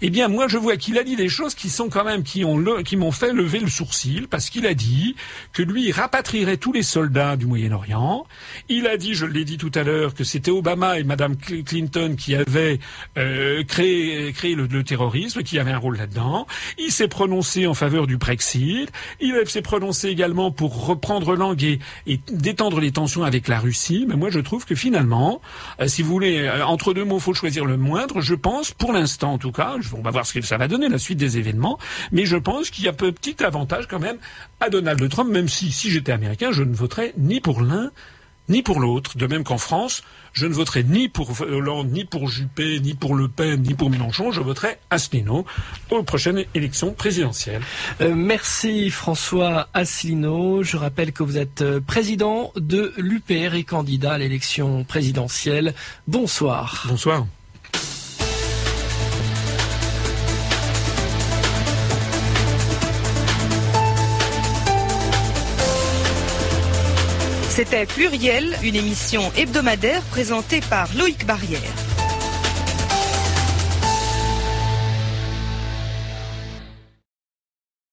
eh bien moi je vois qu'il a dit des choses qui sont quand même qui ont qui m'ont fait lever le sourcil parce qu'il a dit que lui rapatrierait tous les soldats du Moyen-Orient. Il a dit, je l'ai dit tout à l'heure, que c'était Obama et Madame Clinton qui avaient euh, créé créé le, terrorisme, qui avaient un rôle là-dedans. Il s'est prononcé en faveur du Brexit. Il s'est prononcé également pour reprendre langue et, détendre les tensions avec la Russie. Mais moi je trouve que finalement, euh, si vous voulez, euh, entre deux mots, faut choisir le moindre, je pense, pour l'instant en tout cas, on va voir ce que ça va donner, la suite des événements, mais je pense qu'il y a un petit avantage quand même à Donald Trump, même si, si j'étais américain, je ne voterais ni pour l'un ni pour l'autre. De même qu'en France, je ne voterai ni pour Hollande, ni pour Juppé, ni pour Le Pen, ni pour Mélenchon. Je voterai Asselineau aux prochaines élections présidentielles. Euh, merci François Asselineau. Je rappelle que vous êtes euh, président de l'UPR et candidat à l'élection présidentielle. Bonsoir. Bonsoir. C'était Pluriel, une émission hebdomadaire présentée par Loïc Barrière.